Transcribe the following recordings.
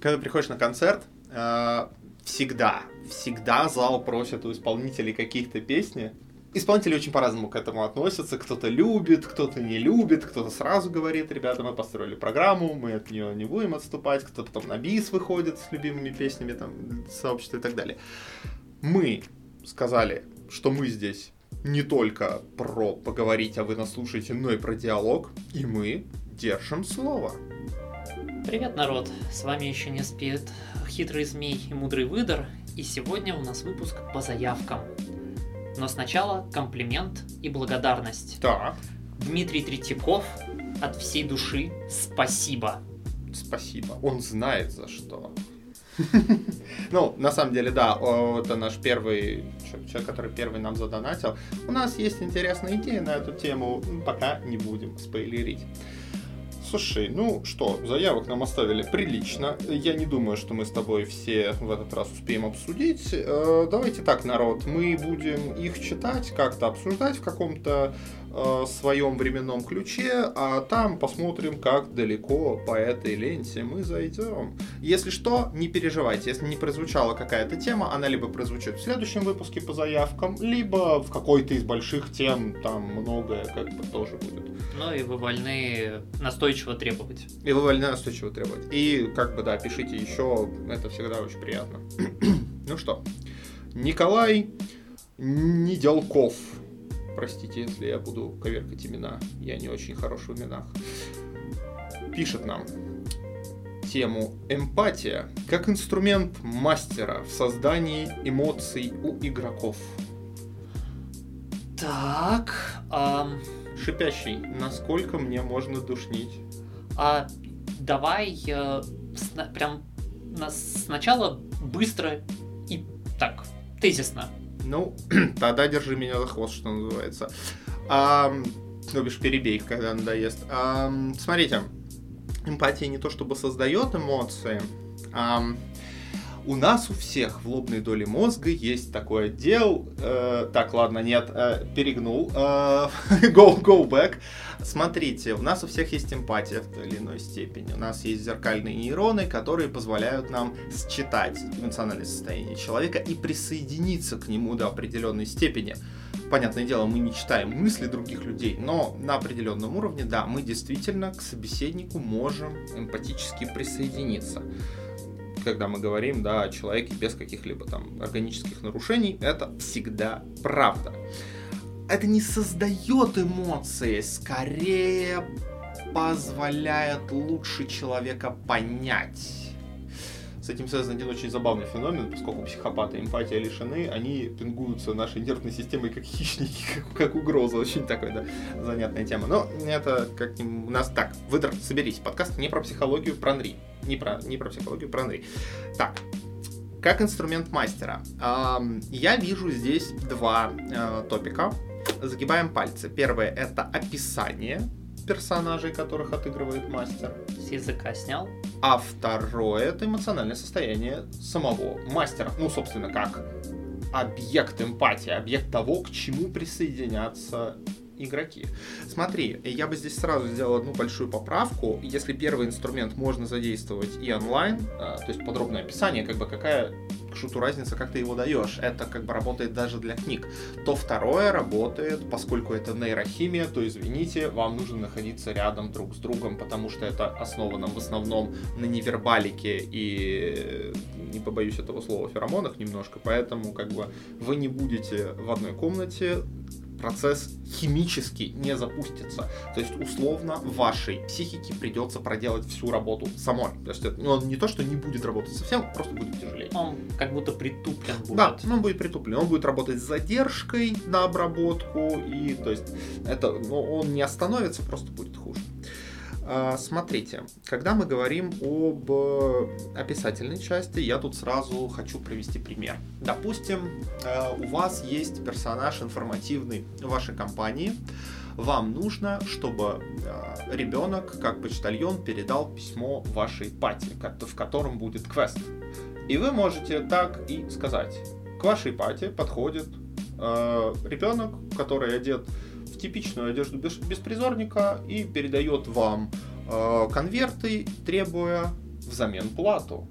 когда приходишь на концерт, э, всегда, всегда зал просит у исполнителей каких-то песни. Исполнители очень по-разному к этому относятся. Кто-то любит, кто-то не любит, кто-то сразу говорит, ребята, мы построили программу, мы от нее не будем отступать, кто-то потом на бис выходит с любимыми песнями, там, сообщества и так далее. Мы сказали, что мы здесь не только про поговорить, а вы нас слушаете, но и про диалог, и мы держим слово. Привет, народ! С вами еще не спит хитрый змей и мудрый выдор, и сегодня у нас выпуск по заявкам. Но сначала комплимент и благодарность. Так. Дмитрий Третьяков от всей души спасибо. Спасибо. Он знает за что. Ну, на самом деле, да, это наш первый человек, который первый нам задонатил. У нас есть интересная идея на эту тему, пока не будем спойлерить. Слушай, ну что, заявок нам оставили прилично. Я не думаю, что мы с тобой все в этот раз успеем обсудить. Э, давайте так, народ, мы будем их читать, как-то обсуждать в каком-то э, своем временном ключе, а там посмотрим, как далеко по этой ленте мы зайдем. Если что, не переживайте, если не прозвучала какая-то тема, она либо прозвучит в следующем выпуске по заявкам, либо в какой-то из больших тем, там многое как бы тоже будет. Ну и вы вольны настойчиво требовать. И вы вольны настойчиво требовать. И как бы, да, пишите еще, это всегда очень приятно. ну что, Николай Неделков Простите, если я буду коверкать имена. Я не очень хорош в именах. Пишет нам тему «Эмпатия как инструмент мастера в создании эмоций у игроков». Так, а... Шипящий, насколько мне можно душнить? А, давай э, сна- прям на- сначала быстро и так, тезисно. Ну, тогда держи меня за хвост, что называется. А, ну, перебей, когда надоест. А, смотрите, эмпатия не то чтобы создает эмоции, а, у нас у всех в лобной доле мозга есть такой отдел. Э, так, ладно, нет, э, перегнул. Э, go, go back. Смотрите, у нас у всех есть эмпатия в той или иной степени. У нас есть зеркальные нейроны, которые позволяют нам считать эмоциональное состояние человека и присоединиться к нему до определенной степени. Понятное дело, мы не читаем мысли других людей, но на определенном уровне, да, мы действительно к собеседнику можем эмпатически присоединиться когда мы говорим да, о человеке без каких-либо там органических нарушений, это всегда правда. Это не создает эмоции, скорее позволяет лучше человека понять с этим связан один очень забавный феномен, поскольку психопаты эмпатия лишены, они пингуются нашей нервной системой как хищники, как, как угроза. Очень такая да, занятная тема. Но это как у нас так. Выдр, соберись. Подкаст не про психологию, про НРИ. Не про, не про психологию, про НРИ. Так, как инструмент мастера. Я вижу здесь два э, топика. Загибаем пальцы. Первое это описание персонажей, которых отыгрывает мастер. С языка снял. А второе это эмоциональное состояние самого мастера. Ну, собственно, как объект эмпатии, объект того, к чему присоединятся игроки. Смотри, я бы здесь сразу сделал одну большую поправку. Если первый инструмент можно задействовать и онлайн, а, то есть подробное описание, как бы какая шуту разница, как ты его даешь. Это как бы работает даже для книг. То второе работает, поскольку это нейрохимия, то извините, вам нужно находиться рядом друг с другом, потому что это основано в основном на невербалике и не побоюсь этого слова, феромонах немножко, поэтому как бы вы не будете в одной комнате, процесс химически не запустится. То есть, условно, вашей психике придется проделать всю работу самой. То есть, ну, он не то, что не будет работать совсем, просто будет тяжелее. Он как будто притуплен будет. Да, он будет притуплен. Он будет работать с задержкой на обработку, и, то есть, это, ну, он не остановится, просто будет хуже. А, смотрите, когда мы говорим об э, описательной части, я тут сразу хочу привести пример. Допустим, э, у вас есть персонаж информативный в вашей компании, вам нужно, чтобы э, ребенок, как почтальон, передал письмо вашей пати, в котором будет квест. И вы можете так и сказать. К вашей пати подходит ребенок, который одет типичную одежду беспризорника и передает вам э, конверты, требуя взамен плату.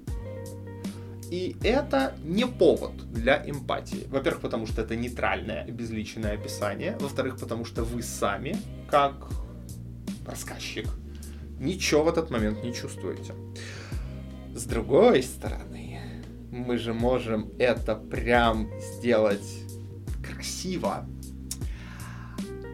И это не повод для эмпатии. Во-первых, потому что это нейтральное, безличное описание. Во-вторых, потому что вы сами, как рассказчик, ничего в этот момент не чувствуете. С другой стороны, мы же можем это прям сделать красиво.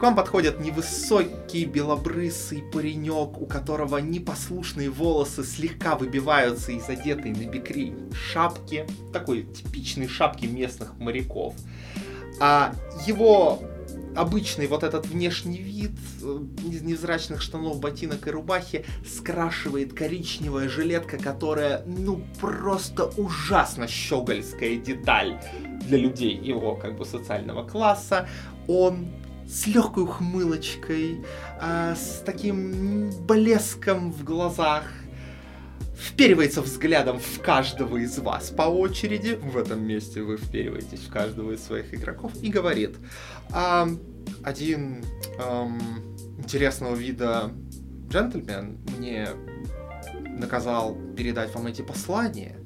Вам подходит невысокий белобрысый паренек, у которого непослушные волосы слегка выбиваются из одетой на бикри шапки, такой типичной шапки местных моряков. А его обычный вот этот внешний вид э, из невзрачных штанов, ботинок и рубахи скрашивает коричневая жилетка, которая, ну, просто ужасно щегольская деталь для людей его, как бы, социального класса. Он с легкой ухмылочкой, а, с таким блеском в глазах, вперивается взглядом в каждого из вас по очереди, в этом месте вы впериваетесь в каждого из своих игроков, и говорит, а, один эм, интересного вида джентльмен мне наказал передать вам эти послания,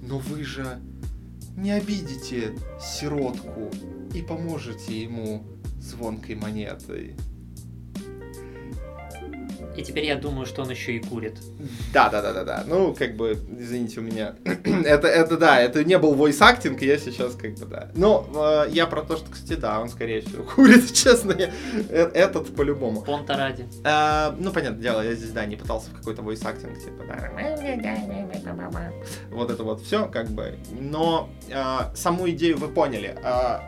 но вы же не обидите сиротку и поможете ему звонкой монетой. И теперь я думаю, что он еще и курит. Да, да, да, да, да. Ну, как бы, извините, у меня. это, это да, это не был voice acting, я сейчас как бы да. Но э, я про то, что, кстати, да, он скорее всего курит, честно. Я, э, этот по-любому. Понта ради. Э, ну, понятное дело, я здесь, да, не пытался в какой-то voice acting, типа, да. Вот это вот все, как бы. Но э, саму идею вы поняли. Э,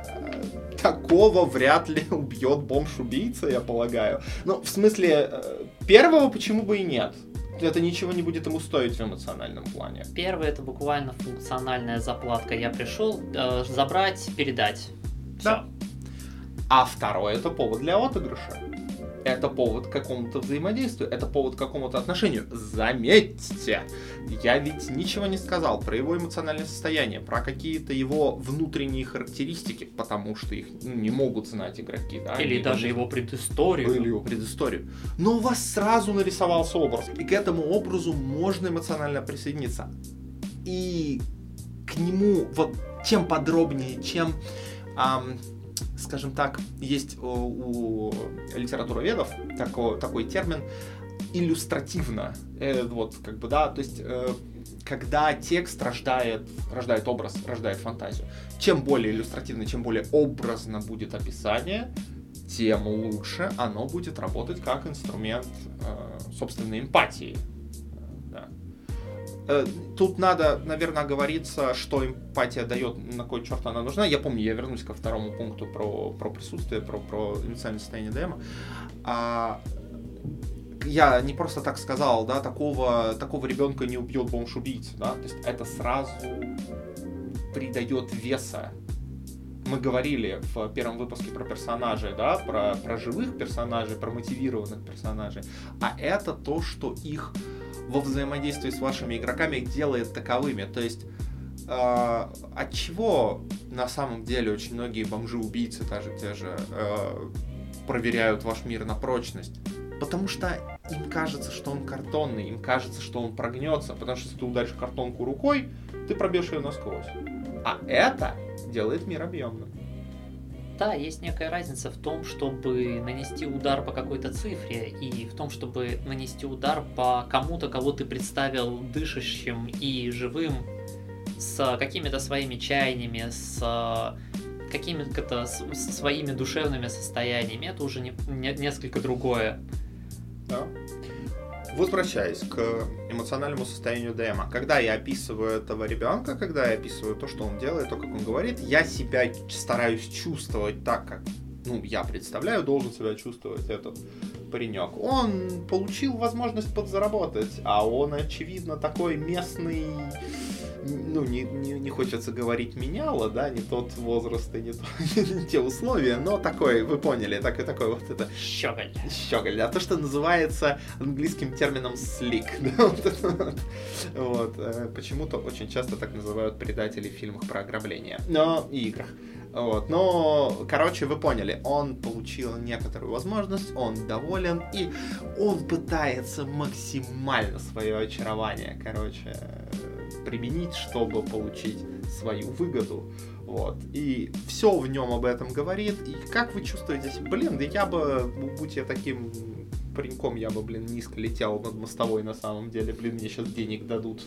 такого вряд ли убьет бомж-убийца, я полагаю. Ну, в смысле, э, первого почему бы и нет? Это ничего не будет ему стоить в эмоциональном плане. Первый это буквально функциональная заплатка. Я пришел э, забрать, передать. Всё. Да. А второй это повод для отыгрыша. Это повод к какому-то взаимодействию, это повод к какому-то отношению. Заметьте, я ведь ничего не сказал про его эмоциональное состояние, про какие-то его внутренние характеристики, потому что их ну, не могут знать игроки. Да? Или Они даже его предысторию. или его предысторию. Но у вас сразу нарисовался образ, и к этому образу можно эмоционально присоединиться. И к нему, вот чем подробнее, чем, ам, скажем так, есть у, у литературоведов такой, такой термин иллюстративно. Э, вот, как бы, да, то есть, э, когда текст рождает, рождает образ, рождает фантазию. Чем более иллюстративно, чем более образно будет описание, тем лучше оно будет работать как инструмент э, собственной эмпатии. Э, Тут надо, наверное, оговориться, что эмпатия дает, на кой черт она нужна. Я помню, я вернусь ко второму пункту про, про присутствие, про, про эмоциональное состояние ДМа. А, я не просто так сказал, да, такого, такого ребенка не убьет бомж-убийца, да, то есть это сразу придает веса мы говорили в первом выпуске про персонажей, да, про, про живых персонажей, про мотивированных персонажей, а это то, что их во взаимодействии с вашими игроками делает таковыми. То есть э, от чего на самом деле очень многие бомжи-убийцы, даже те же, э, проверяют ваш мир на прочность? Потому что им кажется, что он картонный, им кажется, что он прогнется, потому что если ты ударишь картонку рукой, ты пробьешь ее насквозь. А это делает мир объемным. Да, есть некая разница в том, чтобы нанести удар по какой-то цифре и в том, чтобы нанести удар по кому-то, кого ты представил дышащим и живым, с какими-то своими чаяниями, с какими-то с- с своими душевными состояниями. Это уже не, не- несколько другое. Да. Возвращаясь к эмоциональному состоянию ДМа. Когда я описываю этого ребенка, когда я описываю то, что он делает, то, как он говорит, я себя стараюсь чувствовать так, как ну, я представляю, должен себя чувствовать этот паренек. Он получил возможность подзаработать, а он, очевидно, такой местный, ну, не, не, не хочется говорить меняло, да, не тот возраст и не, то- не те условия, но такой, вы поняли, такой, такой вот это Щеголь. щеголь, а то, что называется английским термином slick. да, вот это вот. Вот, э, Почему-то очень часто так называют предателей в фильмах про ограбление. Но и играх. Вот. Но, короче, вы поняли, он получил некоторую возможность, он доволен, и он пытается максимально свое очарование, короче, применить, чтобы получить свою выгоду. Вот. И все в нем об этом говорит. И как вы чувствуете? Блин, да я бы, будь я таким пареньком, я бы, блин, низко летел над мостовой на самом деле. Блин, мне сейчас денег дадут.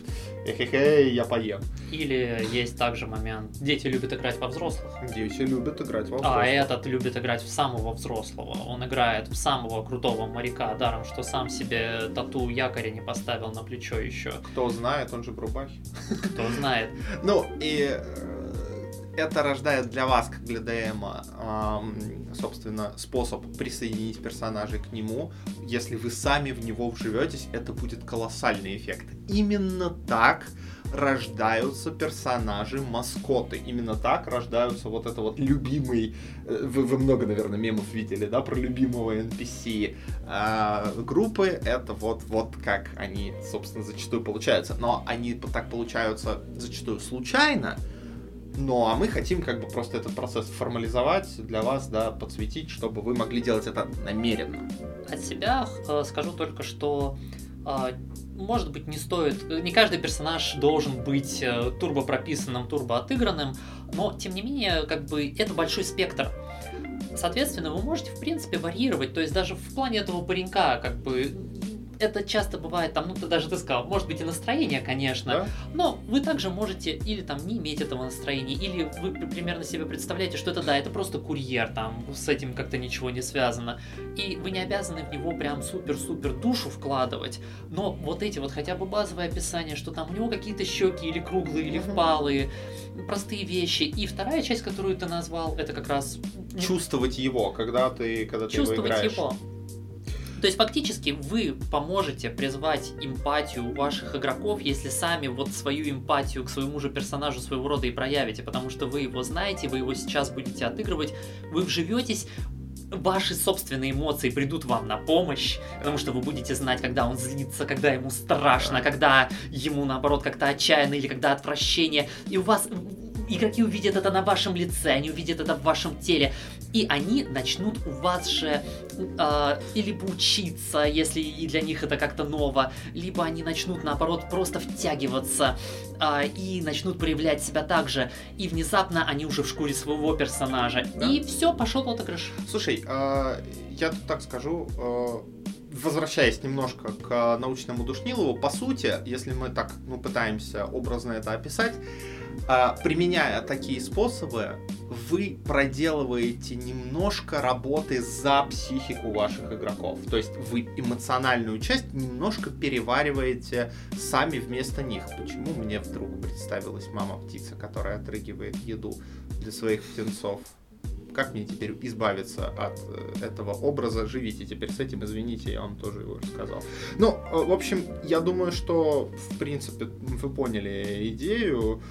Эхе-хе, я поем. Или есть также момент, дети любят играть во взрослых. Дети любят играть во взрослых. А этот любит играть в самого взрослого. Он играет в самого крутого моряка, даром, что сам себе тату якоря не поставил на плечо еще. Кто знает, он же в рубахе. Кто знает. Ну, и это рождает для вас, как для ДМ, собственно, способ присоединить персонажей к нему. Если вы сами в него вживетесь, это будет колоссальный эффект. Именно так рождаются персонажи маскоты. Именно так рождаются вот это вот любимый... Э, вы, вы много, наверное, мемов видели, да, про любимого NPC. А, группы это вот, вот как они, собственно, зачастую получаются. Но они так получаются зачастую случайно, ну, а мы хотим как бы просто этот процесс формализовать для вас, да, подсветить, чтобы вы могли делать это намеренно. От себя э, скажу только, что э, может быть, не стоит, не каждый персонаж должен быть э, турбо прописанным, турбо отыгранным, но, тем не менее, как бы это большой спектр. Соответственно, вы можете, в принципе, варьировать, то есть даже в плане этого паренька, как бы, это часто бывает, там, ну, ты даже ты сказал, может быть и настроение, конечно, да? но вы также можете или там не иметь этого настроения, или вы примерно себе представляете, что это, да, это просто курьер, там, с этим как-то ничего не связано, и вы не обязаны в него прям супер-супер душу вкладывать, но вот эти вот хотя бы базовые описания, что там у него какие-то щеки или круглые, или впалые, простые вещи, и вторая часть, которую ты назвал, это как раз... Чувствовать его, когда ты, когда ты его играешь. его. То есть фактически вы поможете призвать эмпатию у ваших игроков, если сами вот свою эмпатию к своему же персонажу своего рода и проявите, потому что вы его знаете, вы его сейчас будете отыгрывать, вы вживетесь, ваши собственные эмоции придут вам на помощь, потому что вы будете знать, когда он злится, когда ему страшно, когда ему наоборот как-то отчаянно или когда отвращение, и у вас игроки увидят это на вашем лице, они увидят это в вашем теле, и они начнут у вас же э, либо учиться, если и для них это как-то ново, либо они начнут наоборот просто втягиваться э, и начнут проявлять себя так же, и внезапно они уже в шкуре своего персонажа, да. и все, пошел отыгрыш. Слушай, э, я тут так скажу, э возвращаясь немножко к научному Душнилову, по сути, если мы так ну, пытаемся образно это описать, применяя такие способы, вы проделываете немножко работы за психику ваших игроков. То есть вы эмоциональную часть немножко перевариваете сами вместо них. Почему мне вдруг представилась мама-птица, которая отрыгивает еду для своих птенцов? как мне теперь избавиться от э, этого образа? Живите теперь с этим, извините, я вам тоже его рассказал. Ну, э, в общем, я думаю, что, в принципе, вы поняли идею.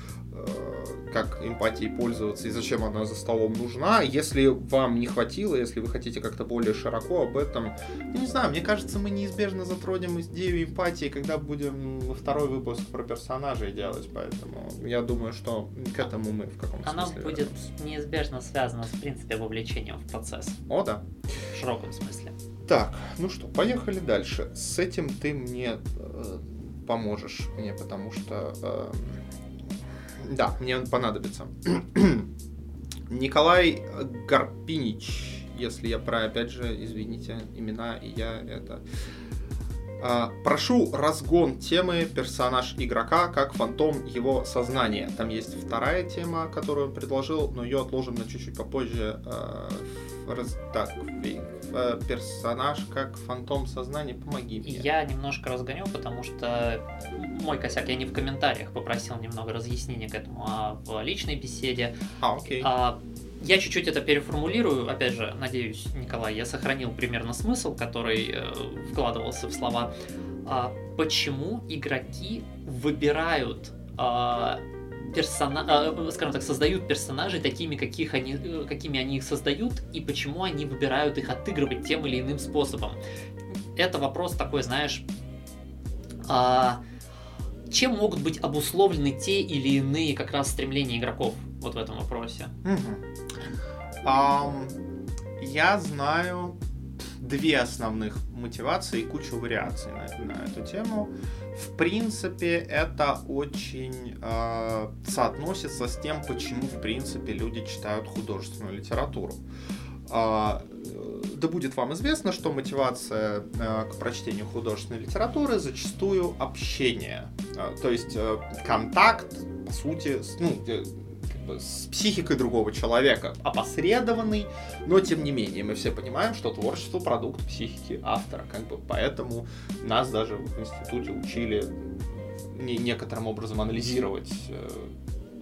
Э, как эмпатией пользоваться и зачем она за столом нужна. Если вам не хватило, если вы хотите как-то более широко об этом, не знаю, мне кажется, мы неизбежно затронем идею эмпатии, когда будем второй выпуск про персонажей делать, поэтому я думаю, что к этому мы в каком-то Она смысле будет вернемся. неизбежно связана с, в принципе, вовлечением в процесс. О, да. В широком смысле. Так, ну что, поехали дальше. С этим ты мне э, поможешь мне, потому что э, да, мне он понадобится. Николай Гарпинич, если я про, опять же, извините, имена, и я это... А, прошу разгон темы персонаж игрока как фантом его сознания. Там есть вторая тема, которую он предложил, но ее отложим на чуть-чуть попозже. А, так, персонаж как фантом сознания, помоги мне. Я немножко разгоню, потому что мой косяк, я не в комментариях попросил немного разъяснения к этому, а в личной беседе. А, окей. А, я чуть-чуть это переформулирую, опять же, надеюсь, Николай, я сохранил примерно смысл, который э, вкладывался в слова. А, почему игроки выбирают а, персона... А, скажем так, создают персонажей такими, каких они, э, какими они их создают, и почему они выбирают их отыгрывать тем или иным способом. Это вопрос такой, знаешь, а, чем могут быть обусловлены те или иные как раз стремления игроков вот в этом вопросе? Um, я знаю две основных мотивации и кучу вариаций на, на эту тему. В принципе, это очень э, соотносится с тем, почему, в принципе, люди читают художественную литературу. Э, да будет вам известно, что мотивация э, к прочтению художественной литературы зачастую общение. Э, то есть э, контакт, по сути, с, ну, с психикой другого человека, опосредованный, но тем не менее мы все понимаем, что творчество продукт психики автора, как бы поэтому нас даже в институте учили не, некоторым образом анализировать э,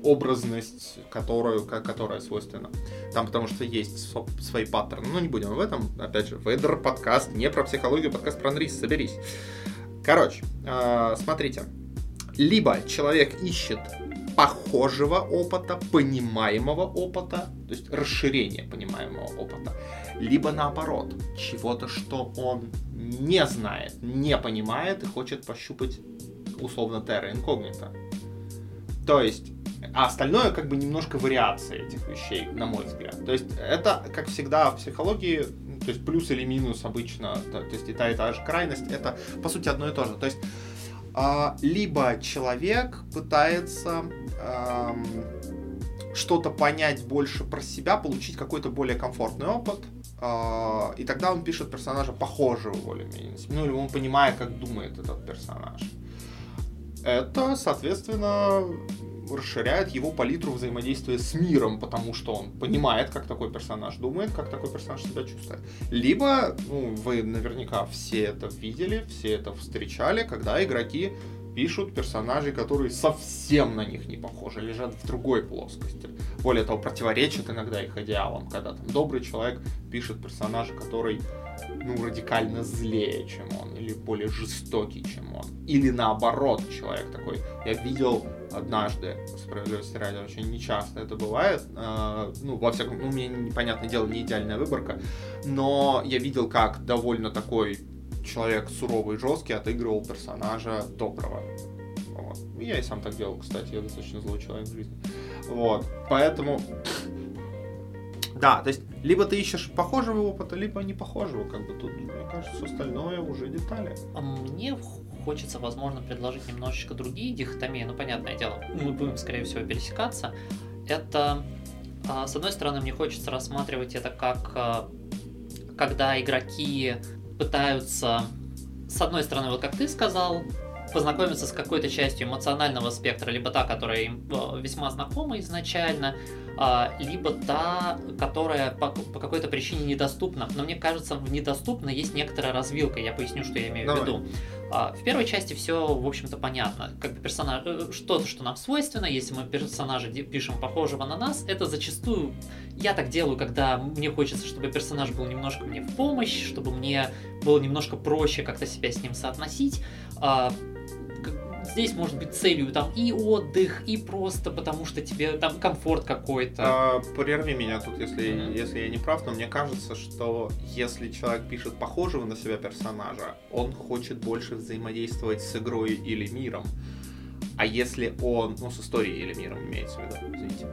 образность, которую, которая свойственна. Там потому что есть свои паттерны. Но не будем об этом. Опять же, Ведер подкаст не про психологию, подкаст про анрис. Соберись. Короче, э, смотрите. Либо человек ищет похожего опыта, понимаемого опыта, то есть расширение понимаемого опыта, либо наоборот, чего-то, что он не знает, не понимает и хочет пощупать условно терра инкогнито. То есть, а остальное как бы немножко вариации этих вещей, на мой взгляд. То есть это, как всегда в психологии, то есть плюс или минус обычно, то, то есть и та и та же крайность, это по сути одно и то же. То есть либо человек пытается что-то понять больше про себя, получить какой-то более комфортный опыт, э, и тогда он пишет персонажа похожего более-менее, ну или он понимает, как думает этот персонаж. Это, соответственно, расширяет его палитру взаимодействия с миром, потому что он понимает, как такой персонаж думает, как такой персонаж себя чувствует. Либо, ну, вы наверняка все это видели, все это встречали, когда игроки пишут персонажей, которые совсем на них не похожи, лежат в другой плоскости. Более того, противоречат иногда их идеалам, когда там добрый человек пишет персонажа, который ну, радикально злее, чем он, или более жестокий, чем он. Или наоборот, человек такой. Я видел однажды, справедливости ради, очень нечасто это бывает, э, ну, во всяком, ну, мне, непонятное дело, не идеальная выборка, но я видел, как довольно такой человек суровый жесткий отыгрывал персонажа доброго. Вот. Я и сам так делал, кстати, я достаточно злой человек в жизни. Вот. Поэтому... Да, то есть, либо ты ищешь похожего опыта, либо не похожего, как бы тут, мне кажется, остальное уже детали. А мне хочется, возможно, предложить немножечко другие дихотомии, ну, понятное дело, мы будем, скорее всего, пересекаться. Это, а, с одной стороны, мне хочется рассматривать это как а, когда игроки пытаются, с одной стороны, вот как ты сказал, познакомиться с какой-то частью эмоционального спектра, либо та, которая им э, весьма знакома изначально, а, либо та, которая по, по какой-то причине недоступна. Но мне кажется, в недоступно есть некоторая развилка. Я поясню, что я имею Давай. в виду. А, в первой части все, в общем-то, понятно. Как бы персонаж, э, что-то, что нам свойственно, если мы персонажа пишем похожего на нас, это зачастую я так делаю, когда мне хочется, чтобы персонаж был немножко мне в помощь, чтобы мне было немножко проще как-то себя с ним соотносить. Здесь может быть целью там и отдых, и просто потому что тебе там комфорт какой-то. А, прерви меня тут, если, mm-hmm. если я не прав, но мне кажется, что если человек пишет похожего на себя персонажа, он хочет больше взаимодействовать с игрой или миром. А если он, ну, с историей или миром имеется в виду, извините.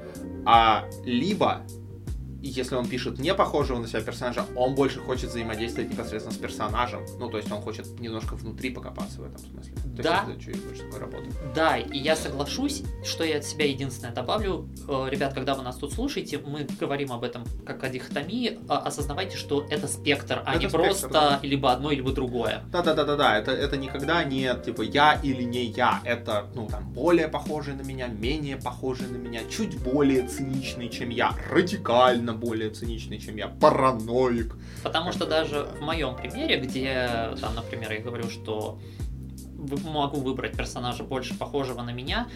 А либо если он пишет не похожего на себя персонажа, он больше хочет взаимодействовать непосредственно с персонажем. Ну, то есть он хочет немножко внутри покопаться в этом смысле. То да. Есть это больше такой работы. Да, и я соглашусь, что я от себя единственное добавлю. Э, ребят, когда вы нас тут слушаете, мы говорим об этом как о дихотомии. А, осознавайте, что это спектр, а это не спектр, просто да. либо одно, либо другое. Да-да-да-да-да. Это, это никогда не типа я или не я. Это, ну, там, более похожий на меня, менее похожий на меня, чуть более циничный, чем я, радикально сильно более циничный, чем я, параноик. Потому что даже в моем примере, где там, например, я говорю, что могу выбрать персонажа больше похожего на меня,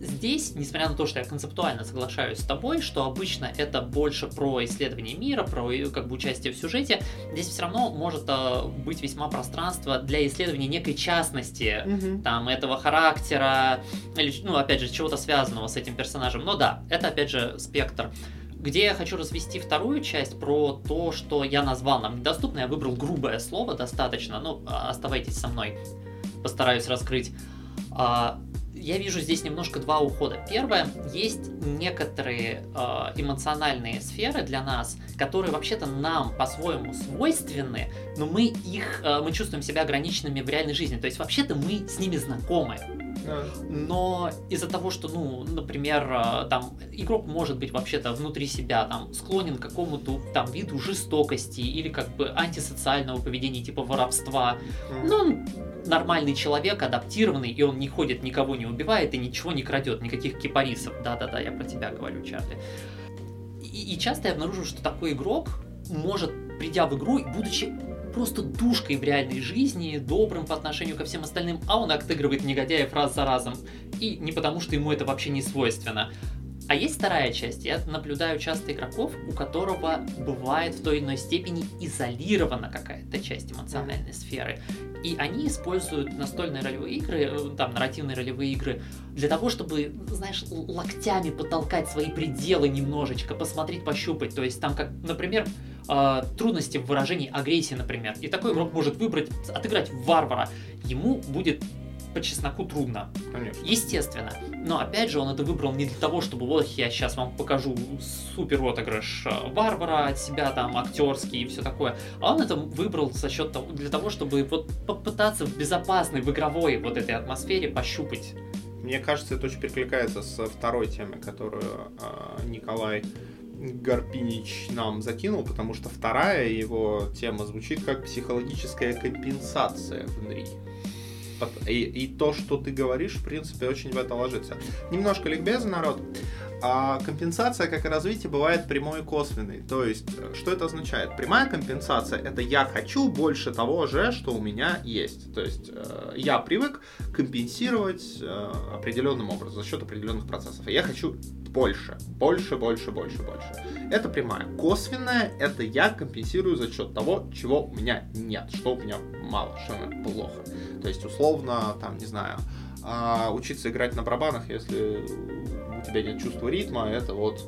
здесь, несмотря на то, что я концептуально соглашаюсь с тобой, что обычно это больше про исследование мира, про как бы участие в сюжете, здесь все равно может э, быть весьма пространство для исследования некой частности, угу. там, этого характера, или, ну, опять же, чего-то связанного с этим персонажем. Но да, это, опять же, спектр где я хочу развести вторую часть про то, что я назвал нам недоступно. Я выбрал грубое слово достаточно, но ну, оставайтесь со мной, постараюсь раскрыть. А, я вижу здесь немножко два ухода. Первое, есть некоторые э, эмоциональные сферы для нас, которые вообще-то нам по-своему свойственны, но мы их, э, мы чувствуем себя ограниченными в реальной жизни. То есть вообще-то мы с ними знакомы. Но из-за того, что, ну, например, э, там игрок может быть вообще-то внутри себя там склонен к какому-то там виду жестокости или как бы антисоциального поведения типа воровства, ну, нормальный человек, адаптированный, и он не ходит, никого не убивает и ничего не крадет, никаких кипарисов. Да-да-да, я про тебя говорю, Чарли. И, и часто я обнаружил, что такой игрок может, придя в игру, будучи просто душкой в реальной жизни, добрым по отношению ко всем остальным, а он отыгрывает негодяев раз за разом. И не потому, что ему это вообще не свойственно. А есть вторая часть. Я наблюдаю часто игроков, у которого бывает в той или иной степени изолирована какая-то часть эмоциональной сферы. И они используют настольные ролевые игры, э, там, нарративные ролевые игры, для того, чтобы, знаешь, локтями потолкать свои пределы немножечко, посмотреть, пощупать. То есть там, как, например, э, трудности в выражении агрессии, например. И такой игрок может выбрать, отыграть варвара. Ему будет по чесноку трудно. Конечно. Естественно. Но опять же, он это выбрал не для того, чтобы вот я сейчас вам покажу супер отыгрыш э, Барбара от себя, там, актерский и все такое. А он это выбрал за счет того, для того, чтобы вот попытаться в безопасной, в игровой вот этой атмосфере пощупать. Мне кажется, это очень перекликается со второй темой, которую э, Николай Гарпинич нам закинул, потому что вторая его тема звучит как психологическая компенсация внутри. И, и то, что ты говоришь, в принципе, очень в это ложится. Немножко ликбеза, народ. А компенсация, как и развитие, бывает прямой и косвенной. То есть, что это означает? Прямая компенсация это я хочу больше того же, что у меня есть. То есть, э, я привык компенсировать э, определенным образом за счет определенных процессов. Я хочу больше, больше, больше, больше, больше. Это прямая. Косвенная это я компенсирую за счет того, чего у меня нет, что у меня мало, что у меня плохо. То есть, условно, там, не знаю, а учиться играть на барабанах, если тебя нет чувства ритма, это вот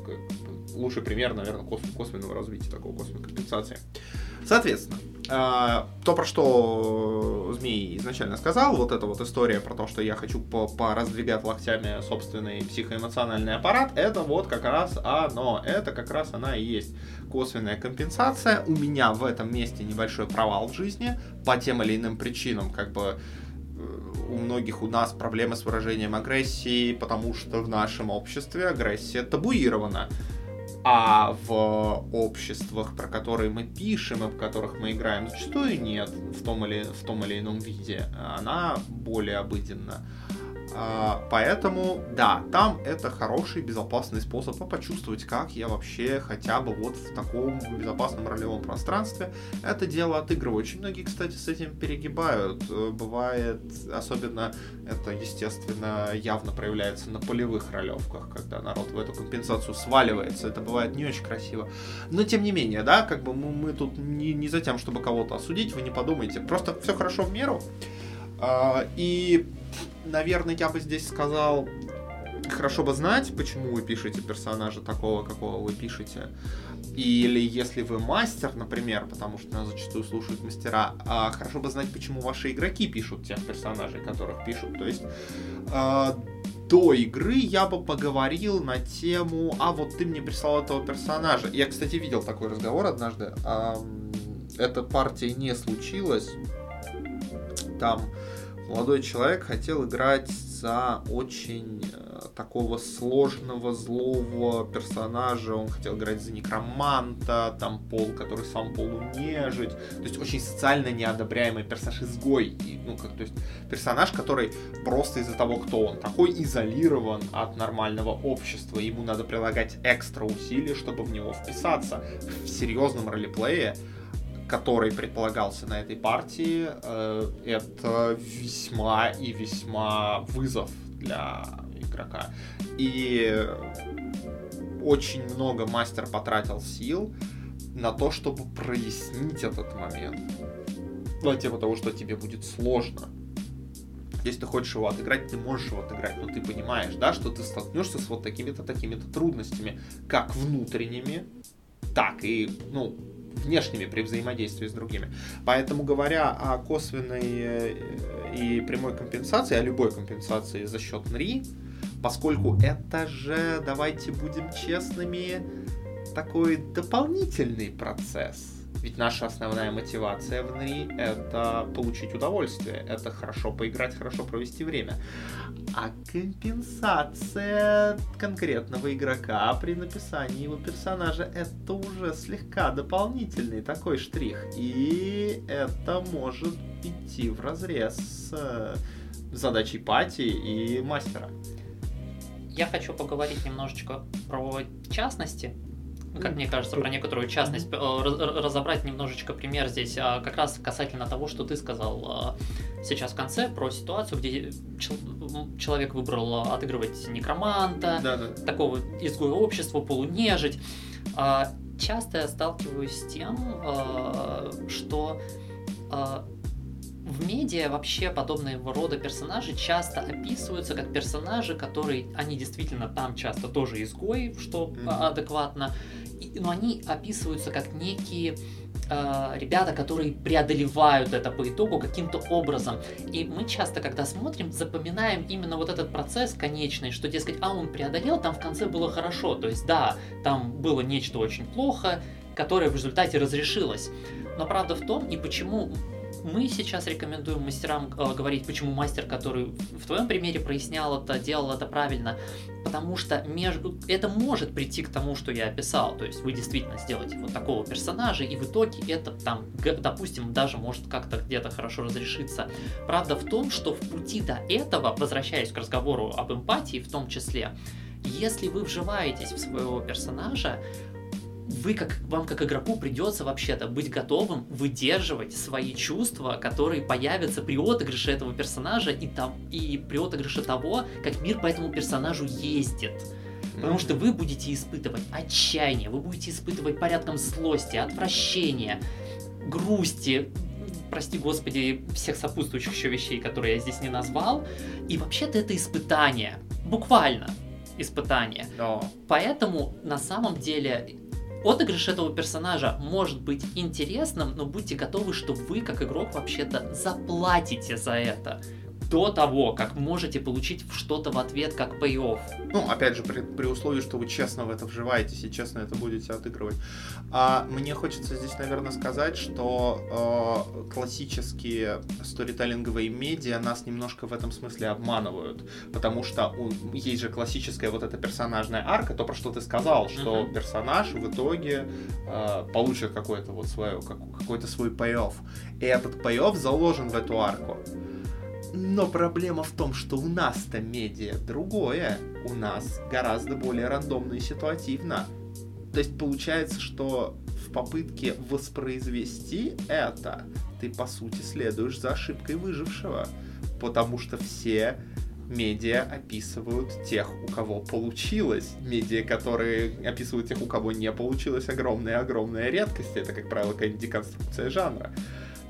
лучший пример, наверное, косвенного развития, такого косвенной компенсации. Соответственно, а, то, про что Змей изначально сказал, вот эта вот история про то, что я хочу пораздвигать локтями собственный психоэмоциональный аппарат, это вот как раз оно, это как раз она и есть косвенная компенсация. У меня в этом месте небольшой провал в жизни по тем или иным причинам, как бы у многих у нас проблемы с выражением агрессии, потому что в нашем обществе агрессия табуирована. А в обществах, про которые мы пишем и в которых мы играем, зачастую нет в том или, в том или ином виде. Она более обыденна. А, поэтому, да, там это хороший, безопасный способ почувствовать, как я вообще хотя бы вот в таком безопасном ролевом пространстве это дело отыгрываю. Очень многие, кстати, с этим перегибают. Э, бывает, особенно это, естественно, явно проявляется на полевых ролевках, когда народ в эту компенсацию сваливается. Это бывает не очень красиво. Но, тем не менее, да, как бы мы, мы тут не, не за тем, чтобы кого-то осудить, вы не подумайте. Просто все хорошо в меру. А, и наверное, я бы здесь сказал, хорошо бы знать, почему вы пишете персонажа такого, какого вы пишете. Или если вы мастер, например, потому что нас зачастую слушают мастера, а хорошо бы знать, почему ваши игроки пишут тех персонажей, которых пишут. То есть э, до игры я бы поговорил на тему, а вот ты мне прислал этого персонажа. Я, кстати, видел такой разговор однажды. Э, эта партия не случилась. Там молодой человек хотел играть за очень э, такого сложного, злого персонажа. Он хотел играть за некроманта, там пол, который сам полунежить. То есть очень социально неодобряемый персонаж изгой. И, ну, как, то есть персонаж, который просто из-за того, кто он, такой изолирован от нормального общества. Ему надо прилагать экстра усилий, чтобы в него вписаться. В серьезном ролеплее который предполагался на этой партии, э, это весьма и весьма вызов для игрока. И очень много мастер потратил сил на то, чтобы прояснить этот момент. На тему того, что тебе будет сложно. Если ты хочешь его отыграть, ты можешь его отыграть, но ты понимаешь, да, что ты столкнешься с вот такими-то, такими-то трудностями, как внутренними, так и, ну, внешними при взаимодействии с другими. Поэтому говоря о косвенной э, и прямой компенсации, о любой компенсации за счет НРИ, поскольку это же, давайте будем честными, такой дополнительный процесс ведь наша основная мотивация в НРИ — это получить удовольствие, это хорошо поиграть, хорошо провести время. А компенсация конкретного игрока при написании его персонажа — это уже слегка дополнительный такой штрих. И это может идти в разрез с э, задачей пати и мастера. Я хочу поговорить немножечко про частности как мне кажется, про некоторую частность, э, разобрать немножечко пример здесь, а, как раз касательно того, что ты сказал а, сейчас в конце, про ситуацию, где человек выбрал а, отыгрывать некроманта, да, да. такого изгоя общества, полунежить. Часто я сталкиваюсь с тем, что в медиа вообще подобного рода персонажи часто описываются как персонажи, которые, они действительно там часто тоже изгои, что mm-hmm. адекватно, но они описываются как некие э, ребята, которые преодолевают это по итогу каким-то образом. И мы часто, когда смотрим, запоминаем именно вот этот процесс конечный, что, дескать, а он преодолел, там в конце было хорошо. То есть, да, там было нечто очень плохо, которое в результате разрешилось. Но правда в том, и почему мы сейчас рекомендуем мастерам э, говорить, почему мастер, который в твоем примере прояснял это, делал это правильно, потому что между... это может прийти к тому, что я описал, то есть вы действительно сделаете вот такого персонажа, и в итоге это там, допустим, даже может как-то где-то хорошо разрешиться. Правда в том, что в пути до этого, возвращаясь к разговору об эмпатии в том числе, если вы вживаетесь в своего персонажа, вы как, вам как игроку придется вообще-то быть готовым выдерживать свои чувства, которые появятся при отыгрыше этого персонажа и, там, и при отыгрыше того, как мир по этому персонажу ездит. Потому что вы будете испытывать отчаяние, вы будете испытывать порядком злости, отвращения, грусти, прости господи, всех сопутствующих еще вещей, которые я здесь не назвал. И вообще-то это испытание. Буквально испытание. Но. Поэтому на самом деле Отыгрыш этого персонажа может быть интересным, но будьте готовы, что вы, как игрок, вообще-то заплатите за это до того, как можете получить что-то в ответ как pay-off. Ну, опять же, при, при условии, что вы честно в это вживаетесь и честно это будете отыгрывать. А мне хочется здесь, наверное, сказать, что э, классические сторителлинговые медиа нас немножко в этом смысле обманывают, потому что у, есть же классическая вот эта персонажная арка, то, про что ты сказал, что uh-huh. персонаж в итоге э, получит какой-то вот свой, какой-то свой pay-off. И этот pay-off заложен в эту арку. Но проблема в том, что у нас-то медиа другое. У нас гораздо более рандомно и ситуативно. То есть получается, что в попытке воспроизвести это, ты по сути следуешь за ошибкой выжившего. Потому что все медиа описывают тех, у кого получилось. Медиа, которые описывают тех, у кого не получилось, огромная-огромная редкость. Это, как правило, какая-нибудь деконструкция жанра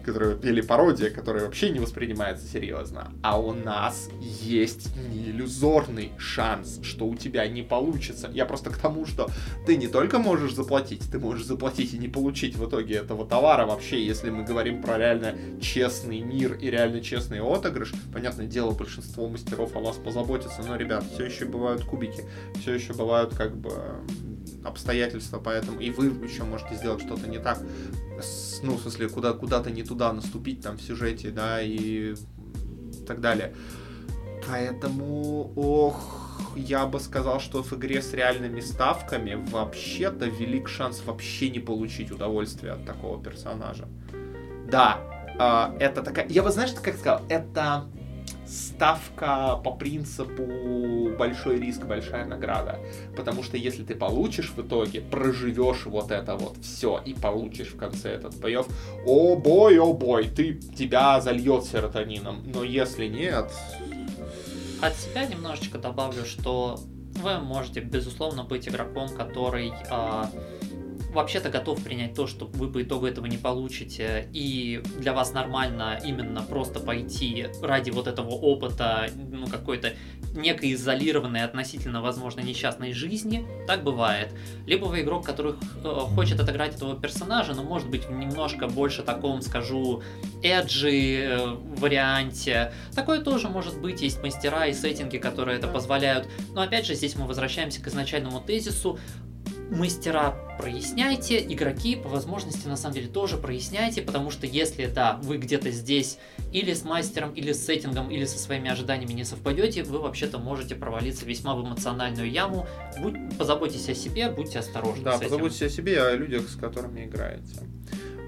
которая, или пародия, которая вообще не воспринимается серьезно. А у нас есть не иллюзорный шанс, что у тебя не получится. Я просто к тому, что ты не только можешь заплатить, ты можешь заплатить и не получить в итоге этого товара вообще, если мы говорим про реально честный мир и реально честный отыгрыш. Понятное дело, большинство мастеров о вас позаботится, но, ребят, все еще бывают кубики, все еще бывают как бы обстоятельства, поэтому и вы еще можете сделать что-то не так, ну, в смысле, куда, куда-то не туда наступить там в сюжете, да, и так далее. Поэтому, ох, я бы сказал, что в игре с реальными ставками вообще-то велик шанс вообще не получить удовольствие от такого персонажа. Да, э, это такая... Я бы, знаешь, как сказал, это ставка по принципу большой риск, большая награда. Потому что если ты получишь в итоге, проживешь вот это вот все и получишь в конце этот боев, о бой, о бой, ты тебя зальет серотонином. Но если нет... От себя немножечко добавлю, что вы можете, безусловно, быть игроком, который э, вообще-то готов принять то, что вы по итогу этого не получите, и для вас нормально именно просто пойти ради вот этого опыта, ну, какой-то некой изолированной относительно, возможно, несчастной жизни, так бывает. Либо вы игрок, который э, хочет отыграть этого персонажа, но может быть в немножко больше таком, скажу, эджи э, варианте. Такое тоже может быть, есть мастера и сеттинги, которые это позволяют. Но опять же, здесь мы возвращаемся к изначальному тезису мастера проясняйте, игроки по возможности на самом деле тоже проясняйте, потому что если, да, вы где-то здесь или с мастером, или с сеттингом, или со своими ожиданиями не совпадете, вы вообще-то можете провалиться весьма в эмоциональную яму. Будь, позаботьтесь о себе, будьте осторожны. Да, позаботьтесь о себе и о людях, с которыми играете.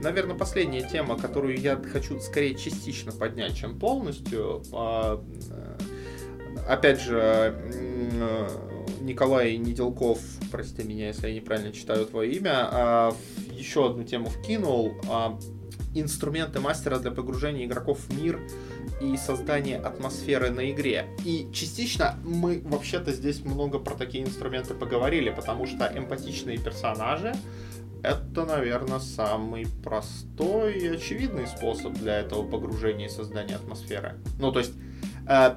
Наверное, последняя тема, которую я хочу скорее частично поднять, чем полностью. А, э, опять же, э, Николай Неделков, прости меня, если я неправильно читаю твое имя, а, еще одну тему вкинул. А, инструменты мастера для погружения игроков в мир и создания атмосферы на игре. И частично мы вообще-то здесь много про такие инструменты поговорили, потому что эмпатичные персонажи это, наверное, самый простой и очевидный способ для этого погружения и создания атмосферы. Ну, то есть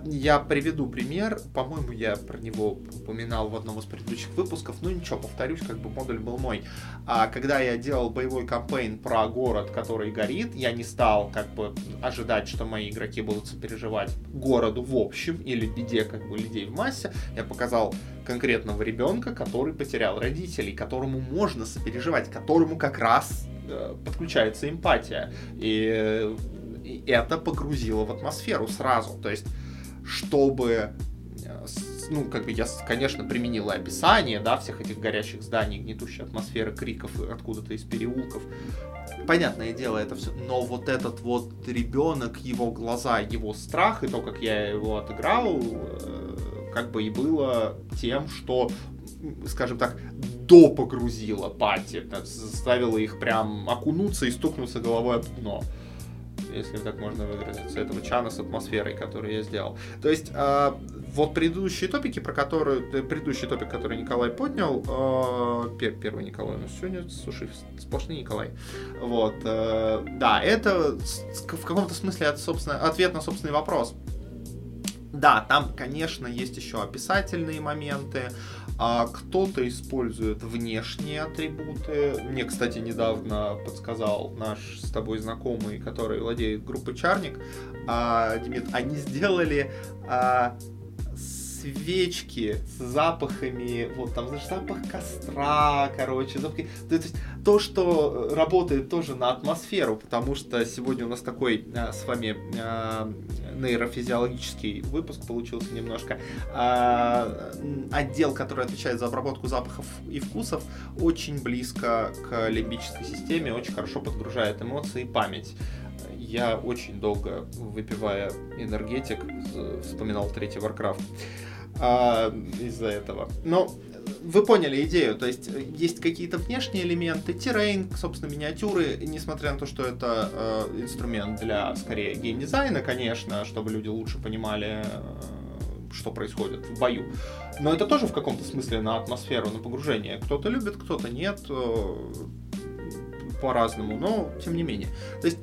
я приведу пример. По-моему, я про него упоминал в одном из предыдущих выпусков. Ну ничего, повторюсь, как бы модуль был мой. А когда я делал боевой кампейн про город, который горит, я не стал как бы ожидать, что мои игроки будут сопереживать городу в общем или беде как бы людей в массе. Я показал конкретного ребенка, который потерял родителей, которому можно сопереживать, которому как раз э, подключается эмпатия. И и это погрузило в атмосферу сразу. То есть, чтобы э, ну, как бы я, конечно, применил описание, да, всех этих горящих зданий, гнетущей атмосферы, криков откуда-то из переулков. Понятное дело, это все. Но вот этот вот ребенок, его глаза, его страх и то, как я его отыграл, э, как бы и было тем, что, скажем так, до погрузило пати, заставило их прям окунуться и стукнуться головой об дно если так можно выразиться, этого чана с атмосферой, который я сделал. То есть, э, вот предыдущие топики, про которые, э, предыдущий топик, который Николай поднял, э, пер, первый Николай, ну сегодня, слушай, сплошный Николай. Вот, э, да, это в каком-то смысле это, собственно, ответ на собственный вопрос. Да, там, конечно, есть еще описательные моменты, а кто-то использует внешние атрибуты. Мне, кстати, недавно подсказал наш с тобой знакомый, который владеет группой Чарник, а, Демид, они сделали а, свечки с запахами, вот там, знаешь, запах костра, короче, запахи. То, есть то, что работает тоже на атмосферу, потому что сегодня у нас такой а, с вами а, нейрофизиологический выпуск получился немножко. А, отдел, который отвечает за обработку запахов и вкусов, очень близко к лимбической системе, очень хорошо подгружает эмоции и память я очень долго, выпивая энергетик, вспоминал третий Warcraft а, из-за этого. Но вы поняли идею, то есть есть какие-то внешние элементы, террейн, собственно, миниатюры, несмотря на то, что это э, инструмент для, скорее, геймдизайна, конечно, чтобы люди лучше понимали, э, что происходит в бою. Но это тоже в каком-то смысле на атмосферу, на погружение. Кто-то любит, кто-то нет, э, по-разному, но тем не менее. То есть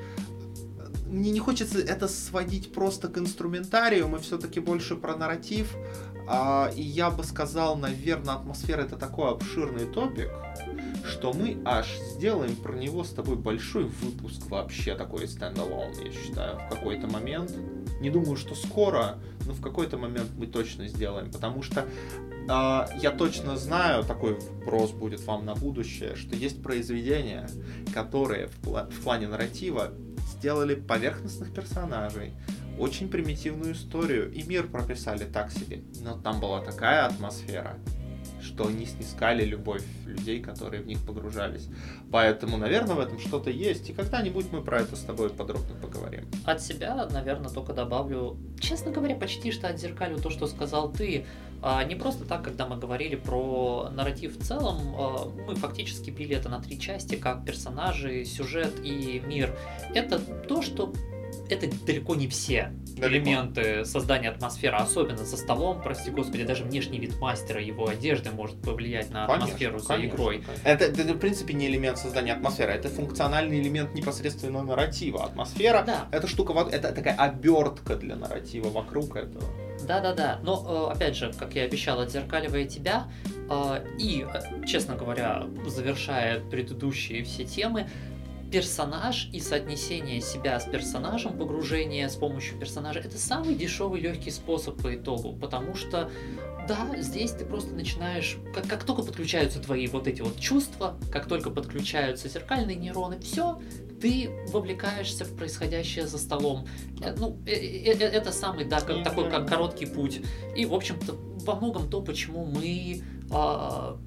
мне не хочется это сводить просто к инструментарию, мы все-таки больше про нарратив, а, и я бы сказал, наверное, атмосфера это такой обширный топик, что мы аж сделаем про него с тобой большой выпуск вообще такой стендалон, я считаю, в какой-то момент. Не думаю, что скоро, но в какой-то момент мы точно сделаем, потому что э, я точно знаю, такой вопрос будет вам на будущее, что есть произведения, которые в, пла- в плане нарратива сделали поверхностных персонажей, очень примитивную историю, и мир прописали так себе. Но там была такая атмосфера, что они снискали любовь людей, которые в них погружались. Поэтому, наверное, в этом что-то есть, и когда-нибудь мы про это с тобой подробно поговорим. От себя, наверное, только добавлю, честно говоря, почти что отзеркалю то, что сказал ты. А, не просто так, когда мы говорили про нарратив в целом, а, мы фактически били это на три части, как персонажи, сюжет и мир. Это то, что это далеко не все далеко. элементы создания атмосферы, особенно за столом, прости господи, даже внешний вид мастера, его одежды может повлиять на конечно, атмосферу за конечно, игрой. Конечно. Это, это, в принципе, не элемент создания атмосферы, это функциональный элемент непосредственно нарратива. Атмосфера да. это штука, это такая обертка для нарратива вокруг этого. Да-да-да, но, э, опять же, как я обещал, отзеркаливая тебя, э, и, э, честно говоря, завершая предыдущие все темы, персонаж и соотнесение себя с персонажем, погружение с помощью персонажа, это самый дешевый легкий способ по итогу, потому что да, здесь ты просто начинаешь, как, как только подключаются твои вот эти вот чувства, как только подключаются зеркальные нейроны, все, ты вовлекаешься в происходящее за столом. Э, ну, э, э, это самый, да, как, такой как короткий путь. И, в общем-то, во многом то, почему мы а,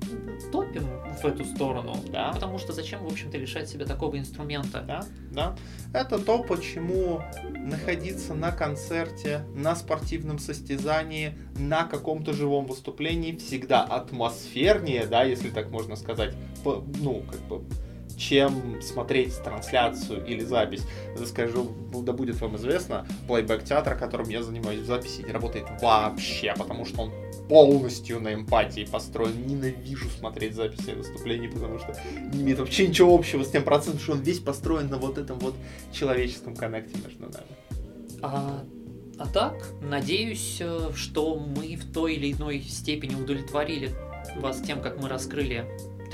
топим в эту сторону. Да. Потому что зачем, в общем-то, лишать себя такого инструмента? Да, да. Это то, почему находиться на концерте, на спортивном состязании, на каком-то живом выступлении всегда атмосфернее, да, если так можно сказать, по, ну, как бы чем смотреть трансляцию или запись. Скажу, да будет вам известно, плейбэк театр, которым я занимаюсь в записи, не работает вообще, потому что он полностью на эмпатии построен. Ненавижу смотреть записи выступлений, потому что не имеет вообще ничего общего с тем процентом, что он весь построен на вот этом вот человеческом коннекте между нами. А, а так, надеюсь, э, что мы в той или иной степени удовлетворили вас тем, как мы раскрыли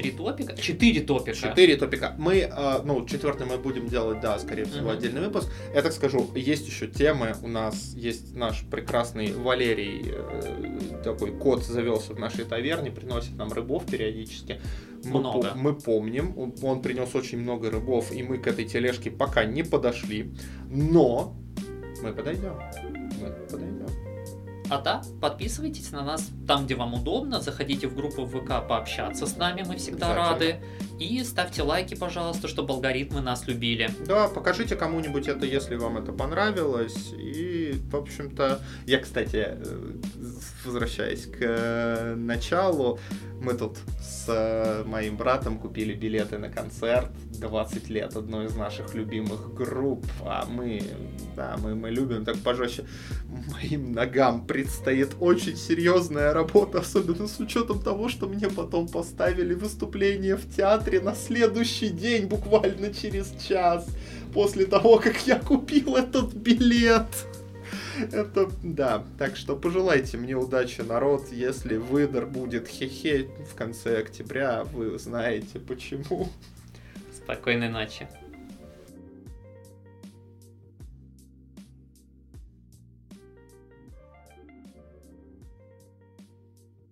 три топика? Четыре топика. Четыре топика. Мы, э, ну, четвертый мы будем делать, да, скорее всего, угу. отдельный выпуск. Я так скажу, есть еще темы. У нас есть наш прекрасный Валерий, э, такой кот завелся в нашей таверне, приносит нам рыбов периодически. Мы, много. мы помним, он принес очень много рыбов, и мы к этой тележке пока не подошли. Но мы подойдем. Мы подойдем. А да, подписывайтесь на нас там, где вам удобно, заходите в группу ВК пообщаться с нами, мы всегда рады. И ставьте лайки, пожалуйста, чтобы алгоритмы нас любили. Да, покажите кому-нибудь это, если вам это понравилось. И, в общем-то, я, кстати, э, возвращаясь к э, началу, мы тут с э, моим братом купили билеты на концерт 20 лет одной из наших любимых групп, а мы, да, мы, мы любим так пожестче. Моим ногам предстоит очень серьезная работа, особенно с учетом того, что мне потом поставили выступление в театре на следующий день, буквально через час, после того, как я купил этот билет. Это, да. Так что пожелайте мне удачи, народ. Если выдор будет хе-хе в конце октября, вы знаете почему. Спокойной ночи.